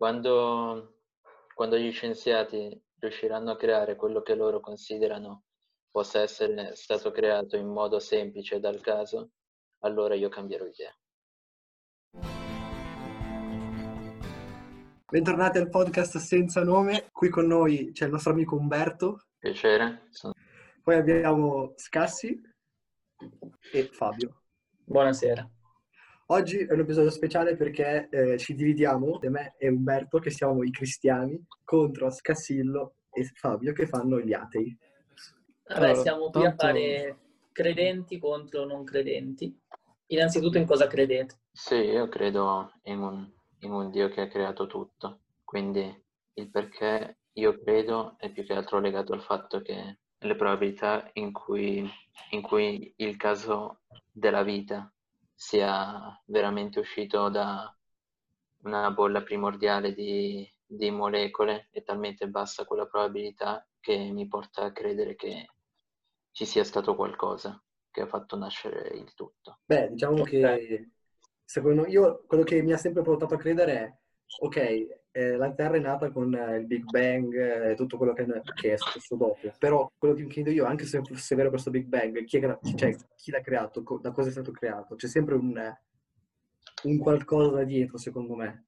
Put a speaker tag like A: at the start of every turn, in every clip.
A: quando, quando gli scienziati riusciranno a creare quello che loro considerano possa essere stato creato in modo semplice dal caso, allora io cambierò idea.
B: Bentornati al podcast senza nome, qui con noi c'è il nostro amico Umberto.
A: Piacere. Sono...
B: Poi abbiamo Scassi e Fabio.
C: Buonasera.
B: Oggi è un episodio speciale perché eh, ci dividiamo, me e Umberto, che siamo i cristiani, contro Scassillo e Fabio, che fanno gli atei.
C: Vabbè, allora, siamo qui tanto... a fare credenti contro non credenti. Innanzitutto in cosa credete?
A: Sì, io credo in un, in un Dio che ha creato tutto, quindi il perché io credo è più che altro legato al fatto che le probabilità in cui, in cui il caso della vita sia veramente uscito da una bolla primordiale di, di molecole è talmente bassa quella probabilità che mi porta a credere che ci sia stato qualcosa che ha fatto nascere il tutto.
B: Beh, diciamo che secondo io quello che mi ha sempre portato a credere è ok, eh, la Terra è nata con eh, il Big Bang e eh, tutto quello che, che, è successo dopo, però quello che mi chiedo io, anche se fosse vero questo Big Bang, chi, è, cioè, chi l'ha creato, co- da cosa è stato creato? C'è sempre un, un qualcosa dietro, secondo me.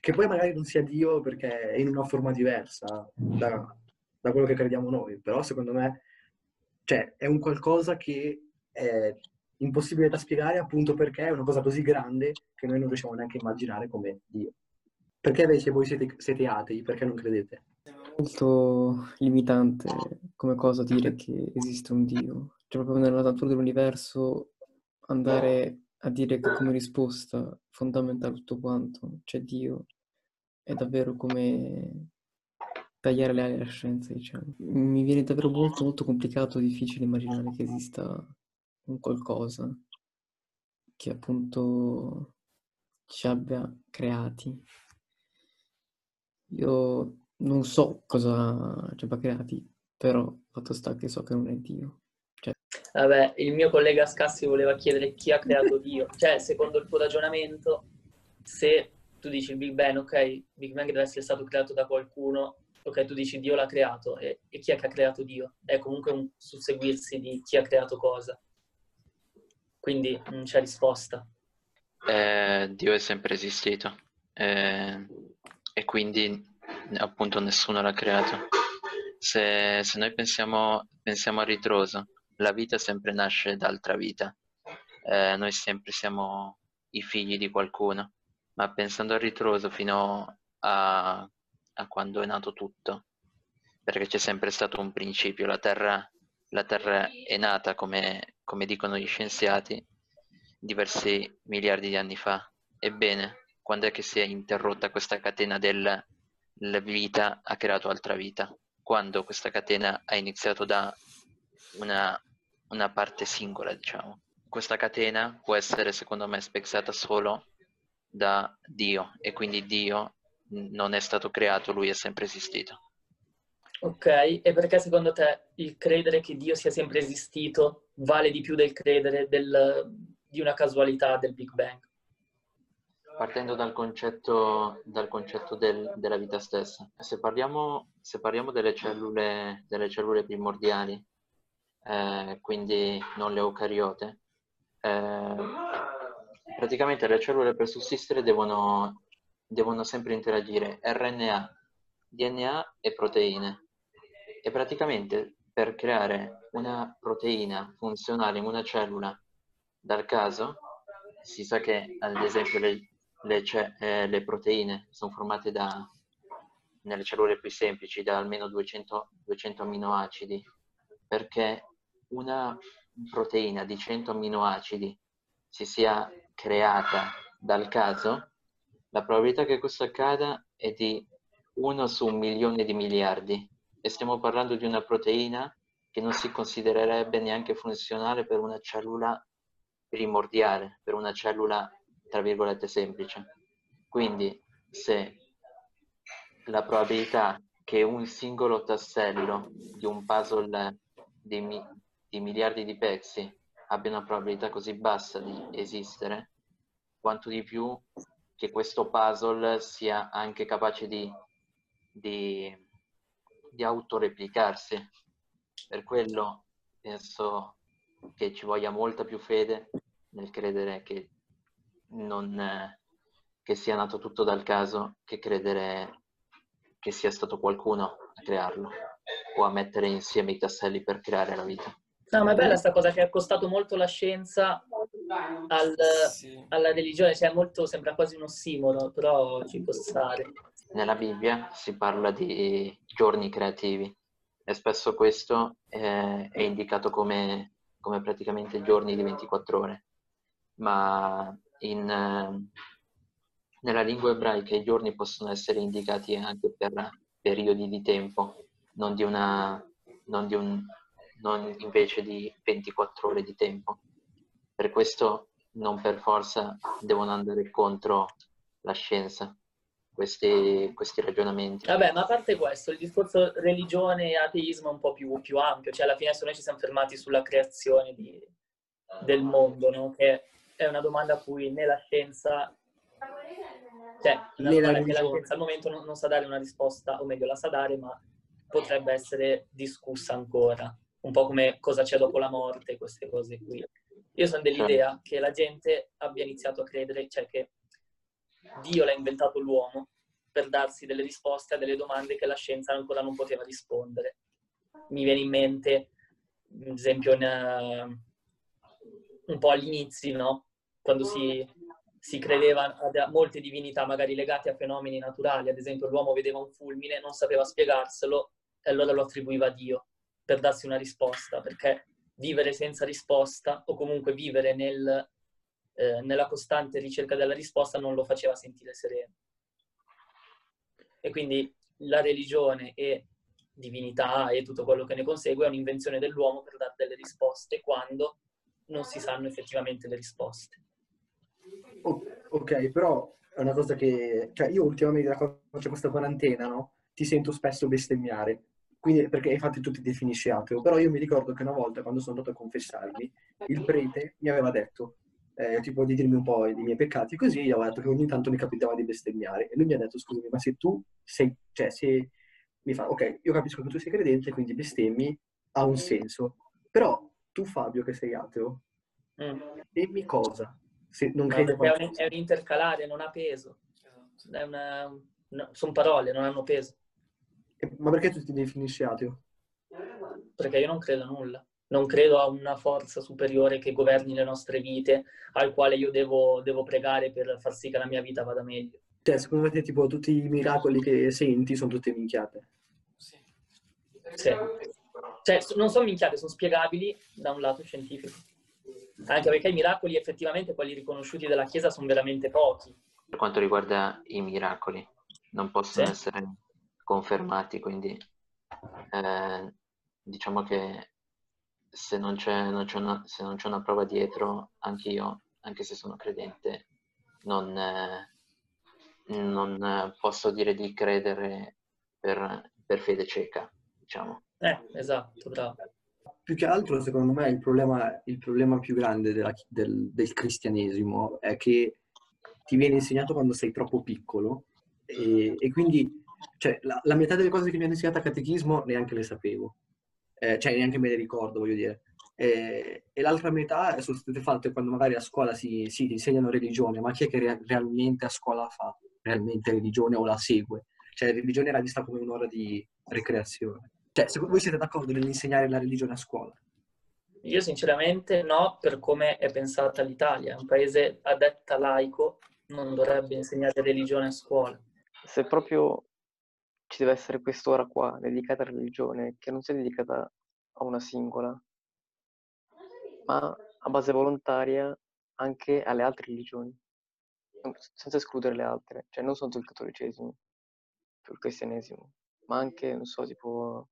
B: Che poi magari non sia Dio perché è in una forma diversa da, da quello che crediamo noi, però secondo me cioè, è un qualcosa che è impossibile da spiegare appunto perché è una cosa così grande che noi non riusciamo neanche a immaginare come Dio. Perché invece voi siete, siete atei? Perché non credete?
D: È molto limitante come cosa dire che esiste un Dio. Cioè proprio nella natura dell'universo andare a dire che come risposta fondamentale tutto quanto c'è Dio è davvero come tagliare le ali alla scienza, diciamo. Mi viene davvero molto molto complicato, difficile immaginare che esista un qualcosa che appunto ci abbia creati io non so cosa ci abbia creati, però fatto sta che so che non è Dio. Cioè...
C: Vabbè, il mio collega Scassi voleva chiedere chi ha creato Dio. Cioè, secondo il tuo ragionamento, se tu dici il Big Bang, ok, Big Bang deve essere stato creato da qualcuno, ok, tu dici Dio l'ha creato, e, e chi è che ha creato Dio? È comunque un susseguirsi di chi ha creato cosa. Quindi non c'è risposta.
A: Eh, Dio è sempre esistito. Eh, e quindi appunto nessuno l'ha creato. Se, se noi pensiamo, pensiamo, a ritroso, la vita sempre nasce da altra vita, eh, noi sempre siamo i figli di qualcuno, ma pensando a ritroso fino a, a quando è nato tutto, perché c'è sempre stato un principio, la Terra, la terra è nata, come, come dicono gli scienziati, diversi miliardi di anni fa. Ebbene, quando è che si è interrotta questa catena della vita ha creato altra vita? Quando questa catena ha iniziato da una, una parte singola, diciamo. Questa catena può essere, secondo me, spezzata solo da Dio e quindi Dio non è stato creato, lui è sempre esistito.
C: Ok, e perché secondo te il credere che Dio sia sempre esistito vale di più del credere del, di una casualità del Big Bang?
A: Partendo dal concetto, dal concetto del, della vita stessa. Se parliamo, se parliamo delle, cellule, delle, cellule, primordiali, eh, quindi non le eucariote, eh, praticamente le cellule per sussistere devono, devono sempre interagire RNA, DNA e proteine. E praticamente per creare una proteina funzionale in una cellula dal caso, si sa che ad esempio le, le, eh, le proteine sono formate da, nelle cellule più semplici da almeno 200, 200 aminoacidi, perché una proteina di 100 aminoacidi si sia creata dal caso, la probabilità che questo accada è di 1 su un milione di miliardi. E stiamo parlando di una proteina che non si considererebbe neanche funzionale per una cellula primordiale, per una cellula tra virgolette semplice. Quindi se la probabilità che un singolo tassello di un puzzle di, mi, di miliardi di pezzi abbia una probabilità così bassa di esistere, quanto di più che questo puzzle sia anche capace di, di, di autoreplicarsi. Per quello penso che ci voglia molta più fede nel credere che, non, che sia nato tutto dal caso che credere che sia stato qualcuno a crearlo o a mettere insieme i tasselli per creare la vita.
C: No, ma è bella questa cosa che ha costato molto la scienza al, sì. alla religione, cioè molto, sembra quasi un ossimoro, però ci può stare.
A: Nella Bibbia si parla di giorni creativi e spesso questo è, è indicato come, come, praticamente giorni di 24 ore, ma in, nella lingua ebraica i giorni possono essere indicati anche per periodi di tempo, non, di una, non, di un, non invece di 24 ore di tempo. Per questo non per forza devono andare contro la scienza questi, questi ragionamenti.
C: Vabbè, ma a parte questo, il discorso religione e ateismo è un po' più, più ampio, cioè alla fine se noi ci siamo fermati sulla creazione di, del mondo, no? che è una domanda a cui né la scienza cioè, una domanda che la scienza al momento non, non, sa dare una risposta, o meglio la sa dare, ma potrebbe essere discussa ancora, un po' come cosa c'è dopo la morte, queste cose qui. Io sono dell'idea che la gente abbia iniziato a credere, cioè che Dio l'ha inventato l'uomo per darsi delle risposte a delle domande che la scienza ancora non poteva rispondere. Mi viene in mente, ad esempio, uh, un po' agli inizi, no? Quando si, si credeva a molte divinità magari legate a fenomeni naturali, ad esempio l'uomo vedeva un fulmine, non sapeva spiegarselo e allora lo attribuiva a Dio per darsi una risposta, perché vivere senza risposta o comunque vivere nel, eh, nella costante ricerca della risposta non lo faceva sentire sereno. E quindi la religione e divinità e tutto quello che ne consegue è un'invenzione dell'uomo per dare delle risposte quando non si sanno effettivamente le risposte.
B: Ok, però è una cosa che... Cioè io ultimamente da quando c'è questa quarantena, no? Ti sento spesso bestemmiare quindi, perché infatti tu ti definisci ateo, però io mi ricordo che una volta quando sono andato a confessarmi, il prete mi aveva detto, eh, tipo di dirmi un po' i miei peccati, così io avevo detto che ogni tanto mi capitava di bestemmiare. E lui mi ha detto, scusami, ma se tu sei, cioè se mi fa, ok, io capisco che tu sei credente, quindi bestemmi, ha un senso. Però tu Fabio che sei ateo, mm. dimmi cosa? Se non
C: no,
B: credi
C: è, un, è un intercalare, non ha peso. Una, no, sono parole, non hanno peso.
B: Ma perché tu ti definisci ateo?
C: Perché io non credo a nulla. Non credo a una forza superiore che governi le nostre vite, al quale io devo, devo pregare per far sì che la mia vita vada meglio.
B: Cioè, secondo te, tipo, tutti i miracoli che senti sono tutte minchiate?
C: Sì. sì. Cioè, non sono minchiate, sono spiegabili da un lato scientifico. Anche perché i miracoli, effettivamente, quelli riconosciuti dalla Chiesa, sono veramente pochi.
A: Per quanto riguarda i miracoli, non possono sì. essere confermati, quindi eh, diciamo che se non, c'è, non c'è una, se non c'è una prova dietro, anche io, anche se sono credente, non, eh, non posso dire di credere per, per fede cieca, diciamo.
C: Eh, esatto, bravo.
B: Più che altro, secondo me, il problema, il problema più grande della, del, del cristianesimo è che ti viene insegnato quando sei troppo piccolo e, e quindi cioè, la, la, metà delle cose che mi hanno insegnato a catechismo neanche le sapevo, eh, cioè neanche me le ricordo, voglio dire. Eh, e l'altra metà sono state fatte quando magari a scuola si, si insegnano religione, ma chi è che re- realmente a scuola fa realmente religione o la segue? Cioè, religione era vista come un'ora di ricreazione. Cioè, se voi siete d'accordo nell'insegnare la religione a scuola?
C: Io sinceramente no, per come è pensata l'Italia. Un paese a detta laico non dovrebbe insegnare religione a scuola.
D: Se proprio ci deve essere quest'ora qua dedicata alla religione, che non sia dedicata a una singola, ma a base volontaria anche alle altre religioni, senza escludere le altre, cioè non solo il cattolicesimo, il cristianesimo, ma anche, non so, tipo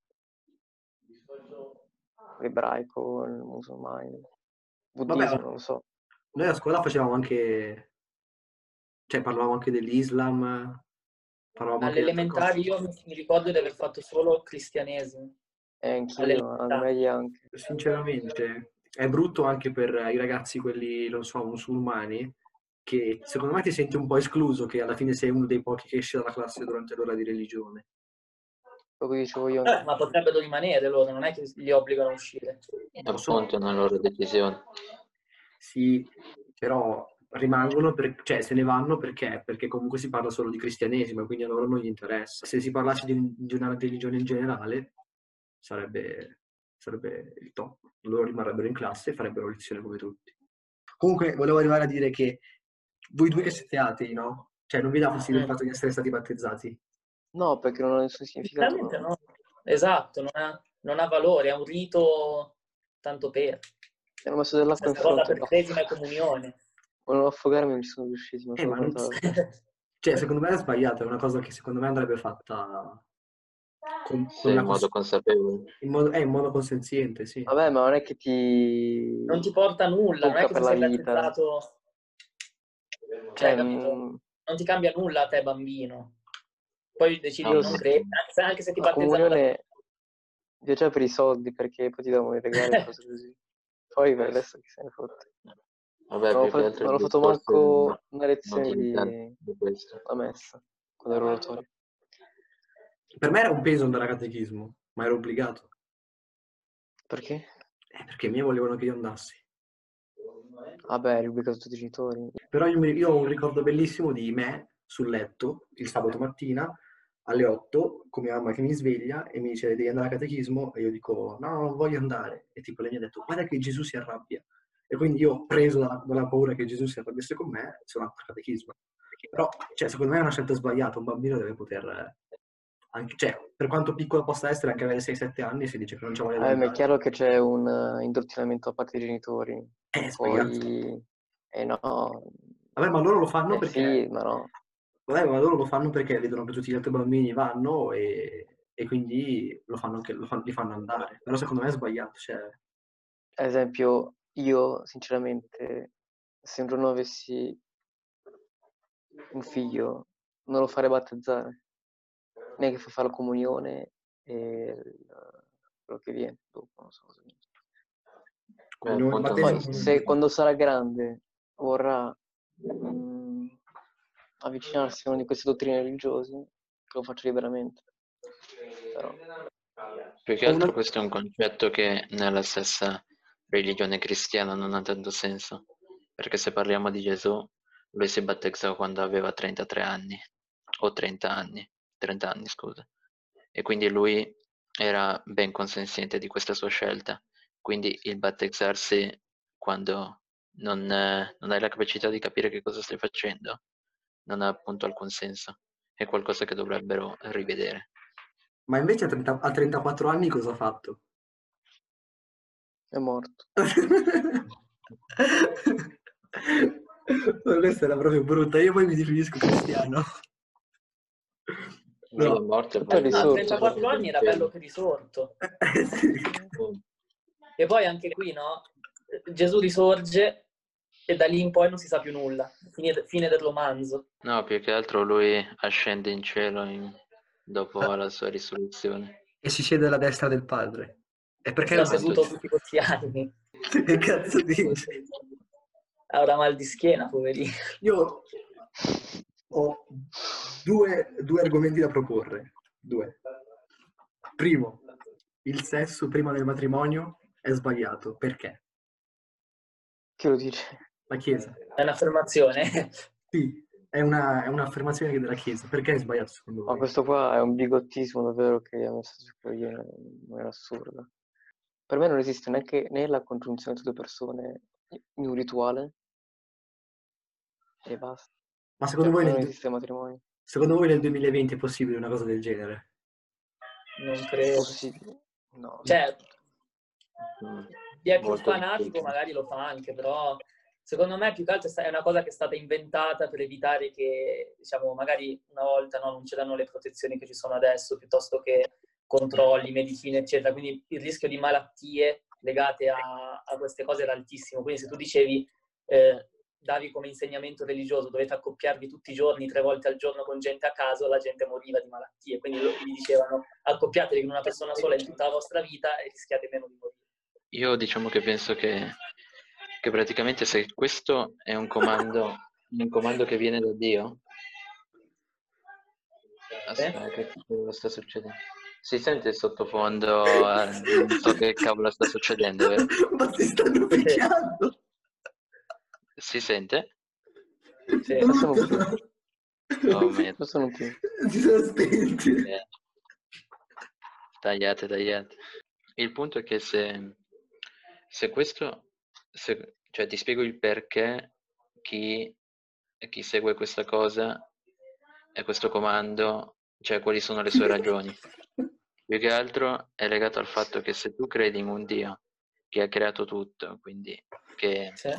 D: l'ebraico, il musulmano, il buddismo, Vabbè, non lo so.
B: Noi a scuola facevamo anche, cioè parlavamo anche dell'Islam,
C: Alle elementari io mi ricordo di aver fatto solo cristianesimo.
D: Eh, anch'io, medie anche.
B: Sinceramente, è brutto anche per i ragazzi, quelli, non so, musulmani, che secondo me ti senti un po' escluso, che alla fine sei uno dei pochi che esce dalla classe durante l'ora di religione.
D: Proprio dicevo io.
C: Eh, ma potrebbero rimanere loro, non è che li obbligano a uscire.
A: Appunto, è una loro decisione.
B: Sì, però rimangono, per- cioè se ne vanno perché? Perché comunque si parla solo di cristianesimo, quindi a loro non gli interessa. Se si parlasse di, di una religione in generale, sarebbe, sarebbe il top. Loro rimarrebbero in classe e farebbero lezione come tutti. Comunque, volevo arrivare a dire che voi due che siete atei, no? Cioè, non vi dà fastidio il
C: Mm.
B: fatto di essere stati battezzati?
D: No, perché non ha nessun significato.
C: Sinceramente no. Esatto, non ha, non ha valore, è un rito tanto per.
D: Mi hanno messo dell'acqua in fronte.
C: e comunione.
D: Volevo affogarmi, non ci sono riusciti. Non
B: Eh, non-. Cioè, secondo me è sbagliato, è una cosa che secondo me andrebbe fatta con, con
A: Sì,
B: una
A: in modo
B: cons-
A: consapevole.
B: in modo, eh, in modo consenziente, sì.
D: Vabbè, ma non è che ti...
C: non ti porta nulla, non è che
D: per
C: ti sei
D: la vita.
C: battezzato,
D: Cioè,
C: cioè,
D: mm,
C: non ti cambia nulla a te bambino. Poi decidi di
A: No,
C: non anche se- anche se ti
D: la
C: battezzano da-
D: comunione piaceva per i soldi, perché poi ti davano i regali e cose così. Poi per adesso chi se ne fotte.
A: Vabbè,
D: Non ho fatto, non ho fatto manco una lezione di,
A: di
D: la messa, quando ero oratorio.
B: Per me era un peso andare a catechismo, ma ero obbligato.
D: Perché?
B: Eh, perché i miei volevano che io andassi.
D: Vabbè, eri obbligato tutti i genitori.
B: Però io, mi- io ho un ricordo bellissimo di me sul letto il sabato mattina alle 8 con mia mamma che mi sveglia e mi dice devi andare a catechismo e io dico no, non voglio andare. E tipo lei mi ha detto guarda che Gesù si arrabbia. E quindi io, preso dalla, dalla paura che Gesù si arrabbiasse con me, sono andato a catechismo. Però, cioè, secondo me è una scelta sbagliata. Un bambino deve poter... eh, Anche, cioè, per quanto piccolo possa essere, anche avere 6-7 anni, si dice che non c'è voglia
D: Eh, ma è chiaro che c'è un eh, indottrinamento da parte dei genitori.
B: Sbagliato.
D: Poi... Eh no,
B: Vabbè, ma loro lo fanno
D: eh
B: perché...
D: sì, ma no.
B: Vabbè, ma loro lo fanno perché vedono che tutti gli altri bambini vanno e, e quindi lo fanno anche, lo fanno- li fanno andare. Però secondo me è sbagliato. Cioè,
D: Ad esempio, io sinceramente, se un giorno avessi un figlio, non lo farei battezzare, neanche fa fare la comunione e il- quello che viene dopo, non so cosa viene.
B: battesimo,
D: Poi, se quando sarà grande vorrà mm, avvicinarsi a una di queste dottrine religiose, che lo faccio liberamente. Però,
A: Più che altro questo è un concetto che nella stessa religione cristiana non ha tanto senso, perché se parliamo di Gesù, lui si battezzò quando aveva 33 anni, o 30 anni, 30 anni scusa, e quindi lui era ben consenziente di questa sua scelta, quindi il battezzarsi quando non, non hai la capacità di capire che cosa stai facendo, non ha appunto alcun senso, è qualcosa che dovrebbero rivedere.
B: Ma invece a, 30 a 34 anni cosa ha fatto?
D: è morto.
B: Questa era proprio brutta. Io poi mi definisco cristiano. No.
A: è morto e
D: Poi
C: No, a
D: risorto.
C: 34 anni era bello che risorto.
B: Eh, sì.
C: E poi anche qui, no? Gesù risorge e da lì in poi non si sa più nulla. Fine, fine del romanzo.
A: No, più che altro lui ascende in cielo in- dopo la sua risoluzione.
B: E si siede alla destra del padre. E perché non
C: seduto tutti questi anni.
B: Che cazzo dici?
C: Avrà mal di schiena, poverino.
B: Io ho due, due argomenti da proporre. Due. Primo, il sesso prima del matrimonio è sbagliato. Perché?
D: Chi lo dice?
B: La Chiesa.
C: È un'affermazione.
B: Sì, è, una- è un'affermazione della Chiesa. Perché è sbagliato secondo
D: Ma
B: voi?
D: questo qua è un bigottismo davvero che ha messo su quello in maniera assurda. Per me non esiste neanche né la congiunzione tra due persone in un rituale e basta.
B: Ma
D: Cioè,
B: secondo voi,
D: non
B: nel,
D: esiste matrimonio.
B: secondo voi nel 2020 è possibile una cosa del genere?
C: Non credo.
D: Possibile? No.
C: Cioè,
A: Mm.
C: chi è più fanatico magari lo fa anche, però secondo me più che altro è una cosa che è stata inventata per evitare che, diciamo, magari una volta no, non c'erano le protezioni che ci sono adesso, piuttosto che controlli, medicine, eccetera. Quindi il rischio di malattie legate a, a queste cose era altissimo. Quindi se tu dicevi, eh, davi come insegnamento religioso, dovete accoppiarvi tutti i giorni, tre volte al giorno con gente a caso, la gente moriva di malattie. Quindi loro gli dicevano, accoppiatevi con una persona sola in tutta la vostra vita e rischiate meno di morire.
A: Io diciamo che penso che, che praticamente se questo è un comando Un comando che viene da Dio? Aspetta, che cavolo sta succedendo? Si sente il sottofondo? eh, non so che cavolo sta succedendo, vero?
B: Ma si stanno picchiando!
A: Si sente?
C: Sì.
D: Non
A: Oh, merda.
D: Questo non più.
B: Si sono spenti.
A: Eh, Tagliate, tagliate. Il punto è che se, se questo, se- cioè ti spiego il perché chi, chi segue questa cosa e questo comando, cioè quali sono le sue ragioni. Più che altro è legato al fatto che se tu credi in un Dio che ha creato tutto, quindi che,
C: Sì.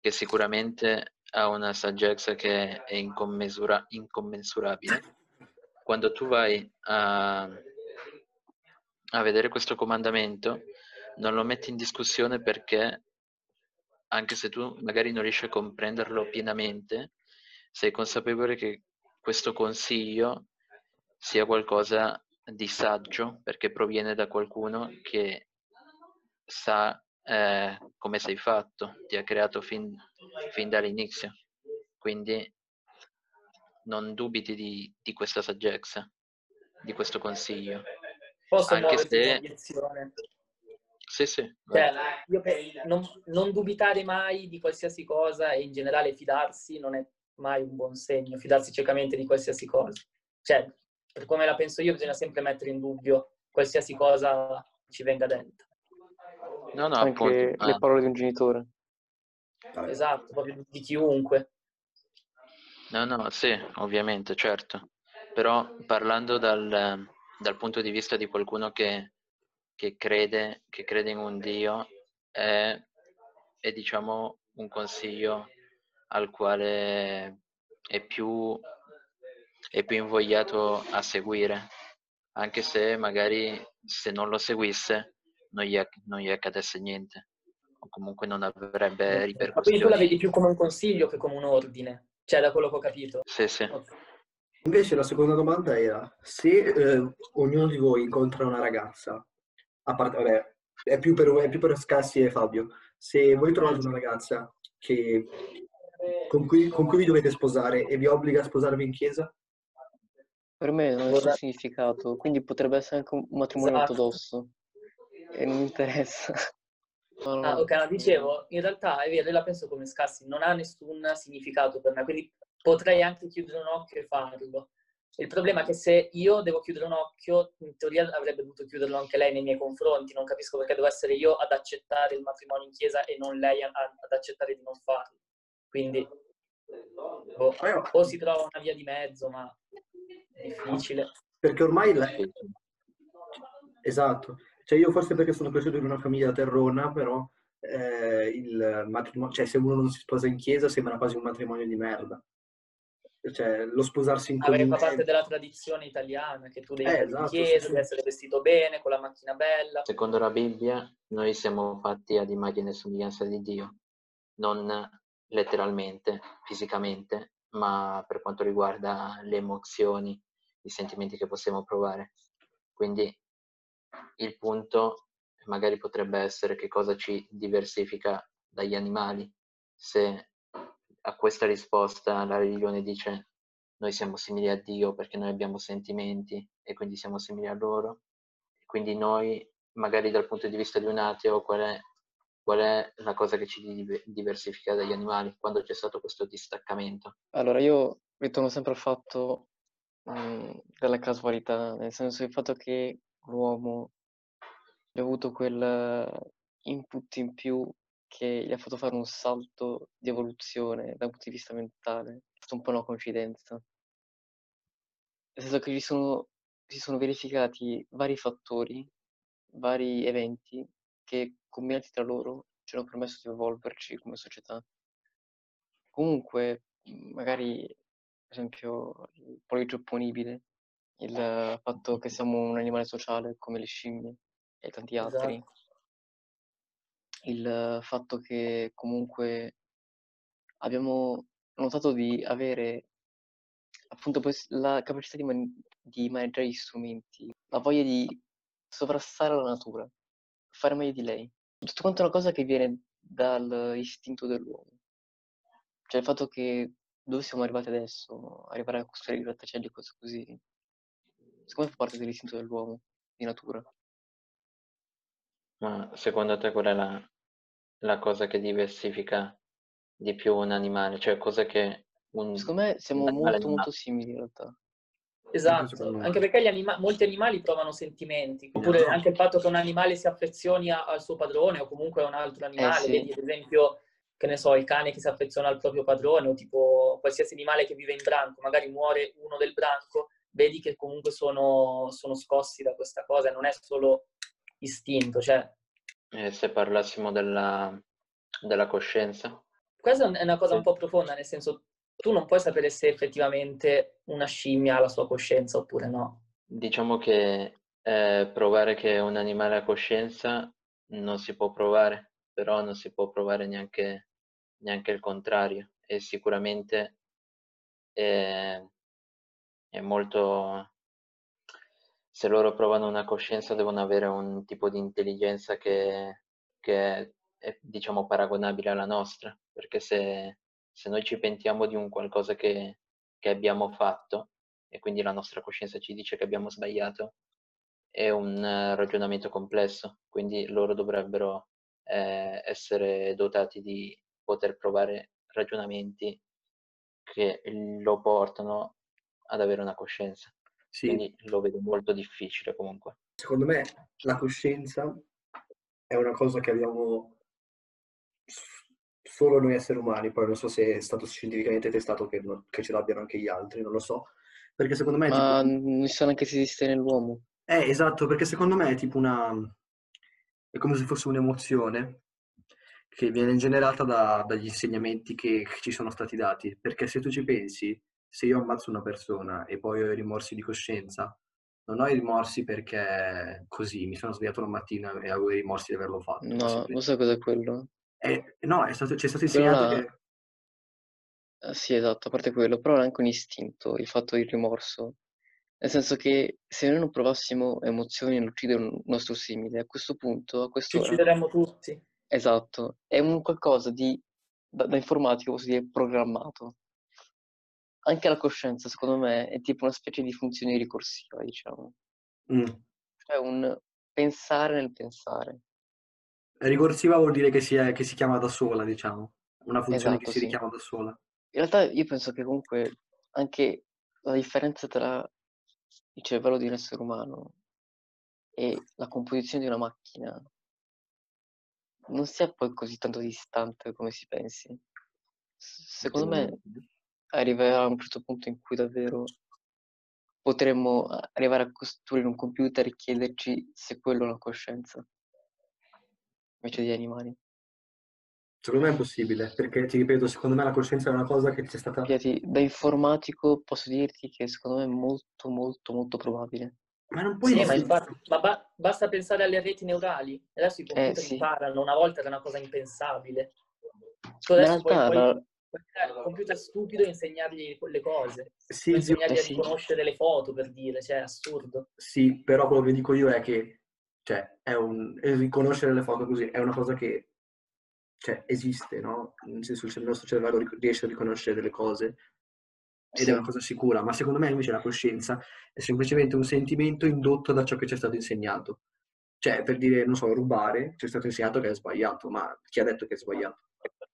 A: che sicuramente ha una saggezza che è incommensura- incommensurabile, quando tu vai a, a vedere questo comandamento, non lo metti in discussione perché anche se tu magari non riesci a comprenderlo pienamente, sei consapevole che questo consiglio sia qualcosa di saggio perché proviene da qualcuno che sa eh, come sei fatto, ti ha creato fin, fin dall'inizio. Quindi non dubiti di, di questa saggezza, di questo consiglio.
C: Posso
A: Anche se-? Sì, sì,
C: Cioè,
A: vai.
C: io pe- non, non dubitare mai di qualsiasi cosa e in generale fidarsi non è mai un buon segno, fidarsi ciecamente di qualsiasi cosa. Cioè, per come la penso io, bisogna sempre mettere in dubbio qualsiasi cosa ci venga detta.
A: No, no,
D: Anche
A: appunto.
D: le
A: ah,
D: parole di un genitore.
C: Esatto, proprio di chiunque.
A: No, no, sì, ovviamente, certo. Però parlando dal, dal punto di vista di qualcuno che, che crede, che crede in un Dio, è, è, diciamo un consiglio al quale è più, è più invogliato a seguire, anche se magari se non lo seguisse non gli, non gli accadesse niente, o comunque non avrebbe
C: Ma quindi tu la
A: ripercussioni.
C: vedi più come un consiglio che come un ordine, cioè da quello che ho capito.
A: Sì, sì.
B: Invece la seconda domanda era, se eh, ognuno di voi incontra una ragazza, a parte, vabbè, è più per, è più per Scassi e Fabio, se voi trovate una ragazza che, con, cui, con cui vi dovete sposare e vi obbliga a sposarvi in chiesa,
D: Per me non ha nessun significato, quindi potrebbe essere anche un matrimonio
C: Esatto.
D: ortodosso. E non mi interessa. No, no,
C: Ah, ok, no, dicevo, in realtà è vero, io la penso come Scassi, non ha nessun significato per me, quindi potrei anche chiudere un occhio e farlo. Il problema è che se io devo chiudere un occhio, in teoria avrebbe dovuto chiuderlo anche lei nei miei confronti, non capisco perché devo essere io ad accettare il matrimonio in chiesa e non lei ad accettare di non farlo. Quindi,
B: Però-
C: o si trova una via di mezzo, ma difficile.
B: perché ormai
A: Sì.
B: Esatto, cioè io forse perché sono cresciuto in una famiglia terrona, però eh, il matrimonio, cioè se uno non si sposa in chiesa sembra quasi un matrimonio di merda. Cioè lo sposarsi in comune...
C: parte della tradizione italiana, che tu devi
B: Eh,
C: andare in
B: esatto,
C: chiesa,
B: sì, sì.
C: devi essere vestito bene, con la macchina bella.
A: Secondo la Bibbia, noi siamo fatti ad immagine e somiglianza di Dio, non letteralmente, fisicamente, ma per quanto riguarda le emozioni, i sentimenti che possiamo provare. Quindi il punto magari potrebbe essere che cosa ci diversifica dagli animali. Se a questa risposta la religione dice noi siamo simili a Dio perché noi abbiamo sentimenti e quindi siamo simili a loro, quindi noi, magari dal punto di vista di un ateo, qual è, qual è la cosa che ci div- diversifica dagli animali quando c'è stato questo distaccamento?
D: Allora, io ritorno sempre al fatto mm, della casualità, nel senso il fatto che l'uomo abbia avuto quel input in più che gli ha fatto fare un salto di evoluzione da un punto di vista mentale. È stata un po' una coincidenza. Nel senso che sono, si sono verificati vari fattori, vari eventi che combinati tra loro ci hanno permesso di evolverci come società. Comunque, magari, per esempio, il pollice opponibile, il fatto che siamo un animale sociale come le scimmie e tanti altri,
C: Esatto.
D: Il fatto che comunque abbiamo notato di avere appunto la capacità di, man- di maneggiare gli strumenti, la voglia di sovrastare la natura, fare meglio di lei. Tutto quanto è una cosa che viene dall'istinto dell'uomo. Cioè il fatto che dove siamo arrivati adesso, arrivare a costruire i grattacieli e cose così, secondo me fa parte dell'istinto dell'uomo, di natura.
A: Ma secondo te qual è la, la cosa che diversifica di più un animale? Cioè cosa che un,
D: Secondo me siamo
A: un
D: molto molto simili in realtà.
C: Esatto, anche perché gli anima- molti animali provano sentimenti, oppure
B: No.
C: anche il fatto che un animale si affezioni a- al suo padrone o comunque a un altro animale,
D: sì.
C: vedi ad esempio, che ne so, il cane che si affeziona al proprio padrone o tipo qualsiasi animale che vive in branco, magari muore uno del branco, vedi che comunque sono, sono scossi da questa cosa, non è solo istinto, cioè
A: E se parlassimo della, della coscienza?
C: questa è una cosa
A: Sì.
C: un po' profonda, nel senso tu non puoi sapere se effettivamente una scimmia ha la sua coscienza oppure no.
A: Diciamo che eh, provare che un animale ha coscienza non si può provare, però non si può provare neanche, neanche il contrario. E sicuramente è, è molto... Se loro provano una coscienza devono avere un tipo di intelligenza che, che è, diciamo, paragonabile alla nostra, perché se, se noi ci pentiamo di un qualcosa che, che abbiamo fatto, e quindi la nostra coscienza ci dice che abbiamo sbagliato, è un eh, ragionamento complesso, quindi loro dovrebbero eh, essere dotati di poter provare ragionamenti che lo portano ad avere una coscienza.
B: Sì,
A: Quindi lo vedo molto difficile comunque.
B: secondo me la coscienza è una cosa che abbiamo solo noi esseri umani, poi non so se è stato scientificamente testato che, no- che ce l'abbiano anche gli altri, non lo so, perché secondo me è tipo...
D: Ma non sa neanche se esiste nell'uomo.
B: Eh, esatto, perché secondo me è tipo una... è come se fosse un'emozione che viene generata da- dagli insegnamenti che, che ci sono stati dati, perché se tu ci pensi, se io ammazzo una persona e poi ho i rimorsi di coscienza, non ho i rimorsi perché così mi sono svegliato una mattina e avevo i rimorsi di averlo fatto.
D: No, lo sai cos'è quello?
B: Eh, no, è stato, ci è stato
D: Quello
B: insegnato
D: là-
B: che...
D: Eh, sì, esatto, a parte quello, però è anche un istinto, il fatto del rimorso. Nel senso che se noi non provassimo emozioni nell'uccidere un nostro simile, a questo punto, a
C: Ci
D: quest'ora,
C: uccideremmo tutti.
D: esatto, è un qualcosa di, da, da informatico, posso dire, programmato. Anche la coscienza, secondo me, è tipo una specie di funzione ricorsiva, diciamo.
B: Mm.
D: Cioè un pensare nel pensare.
B: Ricorsiva vuol dire che si, è- che si chiama da sola, diciamo, una funzione che
D: Esatto,
B: si
D: sì.
B: richiama da sola.
D: In realtà io penso che comunque anche la differenza tra il cervello di un essere umano e la composizione di una macchina non sia poi così tanto distante come si pensi. Secondo me arriverà a un certo punto in cui davvero potremmo arrivare a costruire un computer e chiederci se quello è una coscienza, invece di animali.
B: Secondo me è impossibile, perché ti ripeto, secondo me la coscienza è una cosa che ci è stata...
D: Da informatico posso dirti che secondo me è molto molto molto probabile.
B: Ma non puoi
C: Sì, ma, infatti, ma ba- basta pensare alle reti neurali. Adesso i computer
D: sì.
C: imparano, una volta era una cosa impensabile.
D: In
C: adesso puoi,
D: realtà
C: puoi-
D: la-
C: puoi un computer stupido insegnargli le cose.
B: Sì,
C: insegnargli
D: eh
C: a
D: sì.
C: riconoscere le foto, per dire, cioè è assurdo.
B: sì, però quello che dico io è che, cioè, è un... riconoscere le foto così è una cosa che, cioè, esiste, no? Nel senso che il nostro cervello riesce a riconoscere delle cose ed
D: Sì.
B: è una cosa sicura, ma secondo me invece la coscienza è semplicemente un sentimento indotto da ciò che ci è stato insegnato. Cioè, per dire, non so, rubare, ci è stato insegnato che è sbagliato, ma chi ha detto che è sbagliato?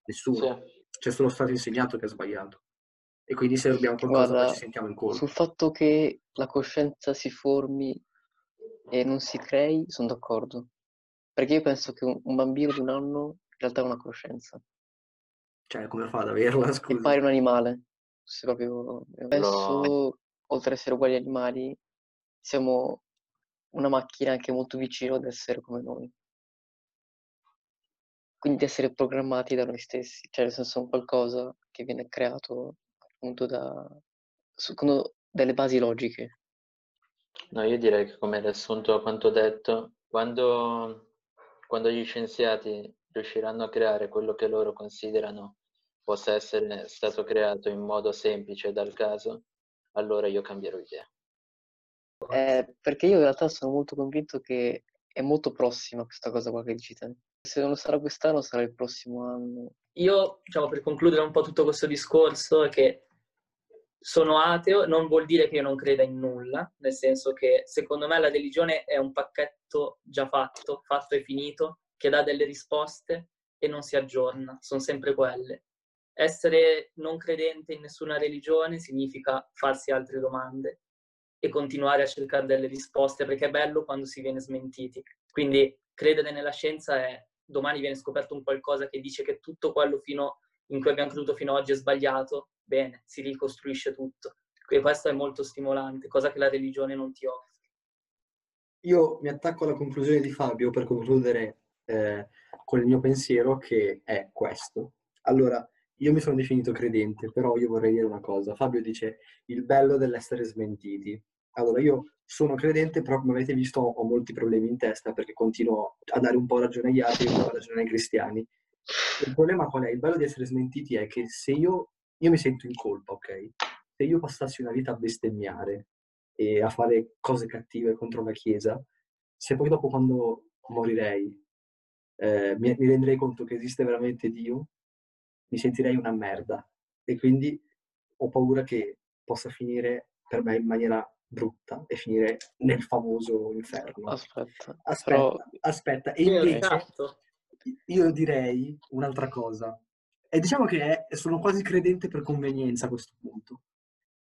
B: Nessuno.
A: Sì.
B: Ci è solo stato insegnato che è sbagliato. E quindi se rubiamo qualcosa
D: Guarda,
B: ci sentiamo in colpa.
D: sul fatto che la coscienza si formi e non si crei, sono d'accordo. Perché io penso che un, un bambino di un anno in realtà ha una coscienza.
B: Cioè, come fa ad averla,
D: E
B: scusa?
D: pare un animale. Se proprio... Penso, oltre ad essere uguali agli animali, siamo una macchina anche molto vicino ad essere come noi. Quindi di essere programmati da noi stessi, cioè nel senso un qualcosa che viene creato appunto da, secondo delle basi logiche.
A: No, io direi che come riassunto a quanto detto, quando, quando gli scienziati riusciranno a creare quello che loro considerano possa essere stato creato in modo semplice dal caso, allora io cambierò idea.
D: Eh, perché io in realtà sono molto convinto che è molto prossima questa cosa qua che dici te. Se non sarà quest'anno, sarà il prossimo anno.
C: Io, diciamo, per concludere un po' tutto questo discorso, è che sono ateo, non vuol dire che io non creda in nulla, nel senso che secondo me la religione è un pacchetto già fatto, fatto e finito, che dà delle risposte e non si aggiorna, sono sempre quelle. Essere non credente in nessuna religione significa farsi altre domande e continuare a cercare delle risposte, perché è bello quando si viene smentiti. Quindi credere nella scienza è domani viene scoperto un qualcosa che dice che tutto quello fino, in cui abbiamo creduto fino ad oggi è sbagliato, bene, si ricostruisce tutto. E questo è molto stimolante, cosa che la religione non ti offre.
B: Io mi attacco alla conclusione di Fabio per concludere eh, con il mio pensiero che è questo. Allora, io mi sono definito credente, però io vorrei dire una cosa. Fabio dice il bello dell'essere smentiti. Allora, io sono credente, però come avete visto ho molti problemi in testa perché continuo a dare un po' ragione agli altri e un po' ragione ai cristiani. Il problema qual è? Il bello di essere smentiti è che se io, io mi sento in colpa, ok? Se io passassi una vita a bestemmiare e a fare cose cattive contro la Chiesa, se poi dopo quando morirei eh, mi, mi renderei conto che esiste veramente Dio, mi sentirei una merda e quindi ho paura che possa finire per me in maniera brutta e finire nel famoso inferno.
D: Aspetta,
B: Aspetta,
D: però
B: aspetta. E invece
C: esatto.
B: io direi un'altra cosa. E diciamo che è- sono quasi credente per convenienza a questo punto.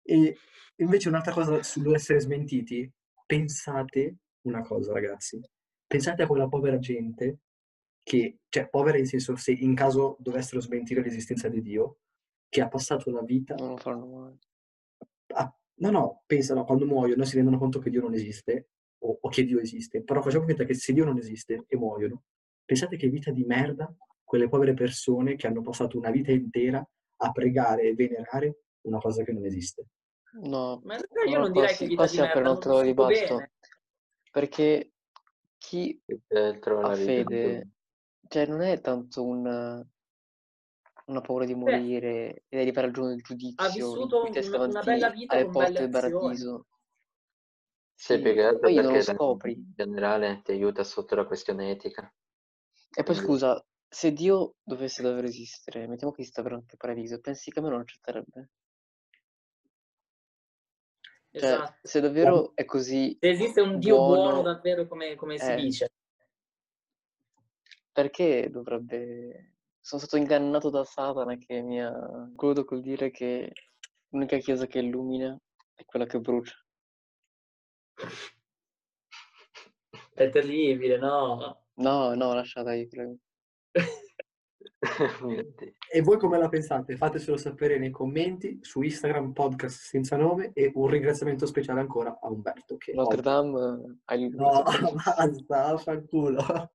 B: E invece un'altra cosa sull'essere smentiti, pensate una cosa ragazzi, pensate a quella povera gente che, cioè povera in senso se in caso dovessero smentire l'esistenza di Dio, che ha passato la vita
D: non lo faranno mai.
B: Ah, no, no, pensano quando muoiono si rendono conto che Dio non esiste o, o che Dio esiste, però facciamo finta che se Dio non esiste e muoiono, pensate che vita di merda quelle povere persone che hanno passato una vita intera a pregare e venerare una cosa che non esiste.
D: No,
C: Ma io
D: no,
C: non direi che vita
D: qua
C: di
D: apre un altro
C: bene.
D: Perché chi ha fede, cioè non è tanto un, una paura di morire e di arrivare al giorno del
C: Ha
D: giudizio in
C: vissuto un- una bella vita
D: alle
C: con
D: porte
C: belle
D: paradiso.
A: Sì,
D: Sì,
A: più che altro
D: poi non lo
A: perché la-
D: scopri.
A: in generale ti aiuta sotto la questione etica.
D: E poi
A: Quindi-
D: scusa, se Dio dovesse davvero esistere, mettiamo che esista veramente il paradiso, pensi che a me non accetterebbe? Cioè,
C: Esatto.
D: se davvero è così
C: Se esiste un Dio buono,
D: buono,
C: davvero come, come si
D: eh.
C: dice.
D: perché dovrebbe... Sono stato ingannato da Satana che mi ha concluso col dire che l'unica chiesa che illumina è quella che brucia.
C: È terribile, no?
D: No, no, lasciata
A: Dio.
B: E voi come la pensate? Fatecelo sapere nei commenti su Instagram podcast senza nome e un ringraziamento speciale ancora a Umberto che
D: Notre Dame, hai il
B: No, basta, fanculo.